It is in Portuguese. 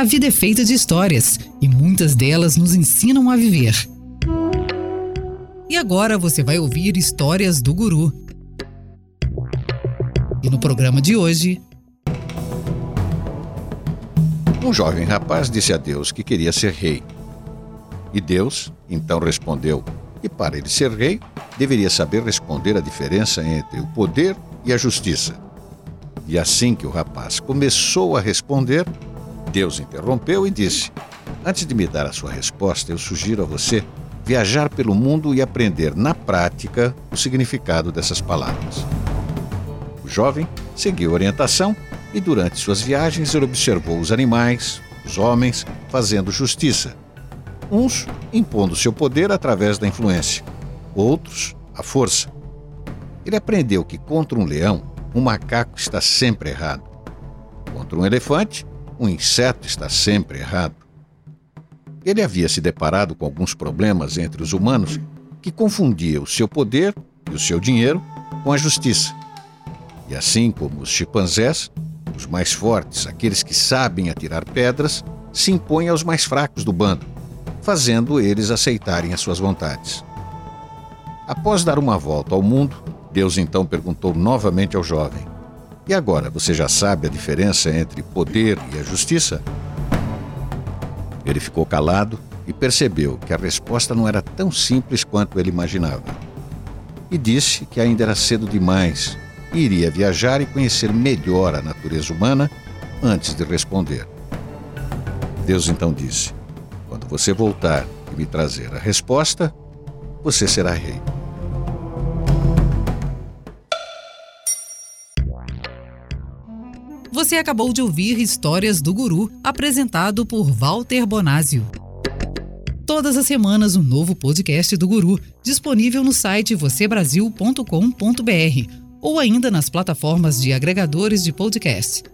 A vida é feita de histórias e muitas delas nos ensinam a viver. E agora você vai ouvir histórias do Guru. E no programa de hoje. Um jovem rapaz disse a Deus que queria ser rei. E Deus então respondeu: e para ele ser rei, deveria saber responder a diferença entre o poder e a justiça. E assim que o rapaz começou a responder, Deus interrompeu e disse: Antes de me dar a sua resposta, eu sugiro a você viajar pelo mundo e aprender na prática o significado dessas palavras. O jovem seguiu a orientação e, durante suas viagens, ele observou os animais, os homens, fazendo justiça. Uns impondo seu poder através da influência, outros a força. Ele aprendeu que contra um leão, um macaco está sempre errado. Contra um elefante, um inseto está sempre errado. Ele havia se deparado com alguns problemas entre os humanos que confundia o seu poder e o seu dinheiro com a justiça. E assim como os chimpanzés, os mais fortes, aqueles que sabem atirar pedras, se impõem aos mais fracos do bando, fazendo eles aceitarem as suas vontades. Após dar uma volta ao mundo, Deus então perguntou novamente ao jovem: E agora você já sabe a diferença entre poder e a justiça? Ele ficou calado e percebeu que a resposta não era tão simples quanto ele imaginava. E disse que ainda era cedo demais e iria viajar e conhecer melhor a natureza humana antes de responder. Deus então disse: Quando você voltar e me trazer a resposta, você será rei. Você acabou de ouvir Histórias do Guru, apresentado por Walter Bonásio. Todas as semanas, um novo podcast do Guru, disponível no site vocêbrasil.com.br ou ainda nas plataformas de agregadores de podcast.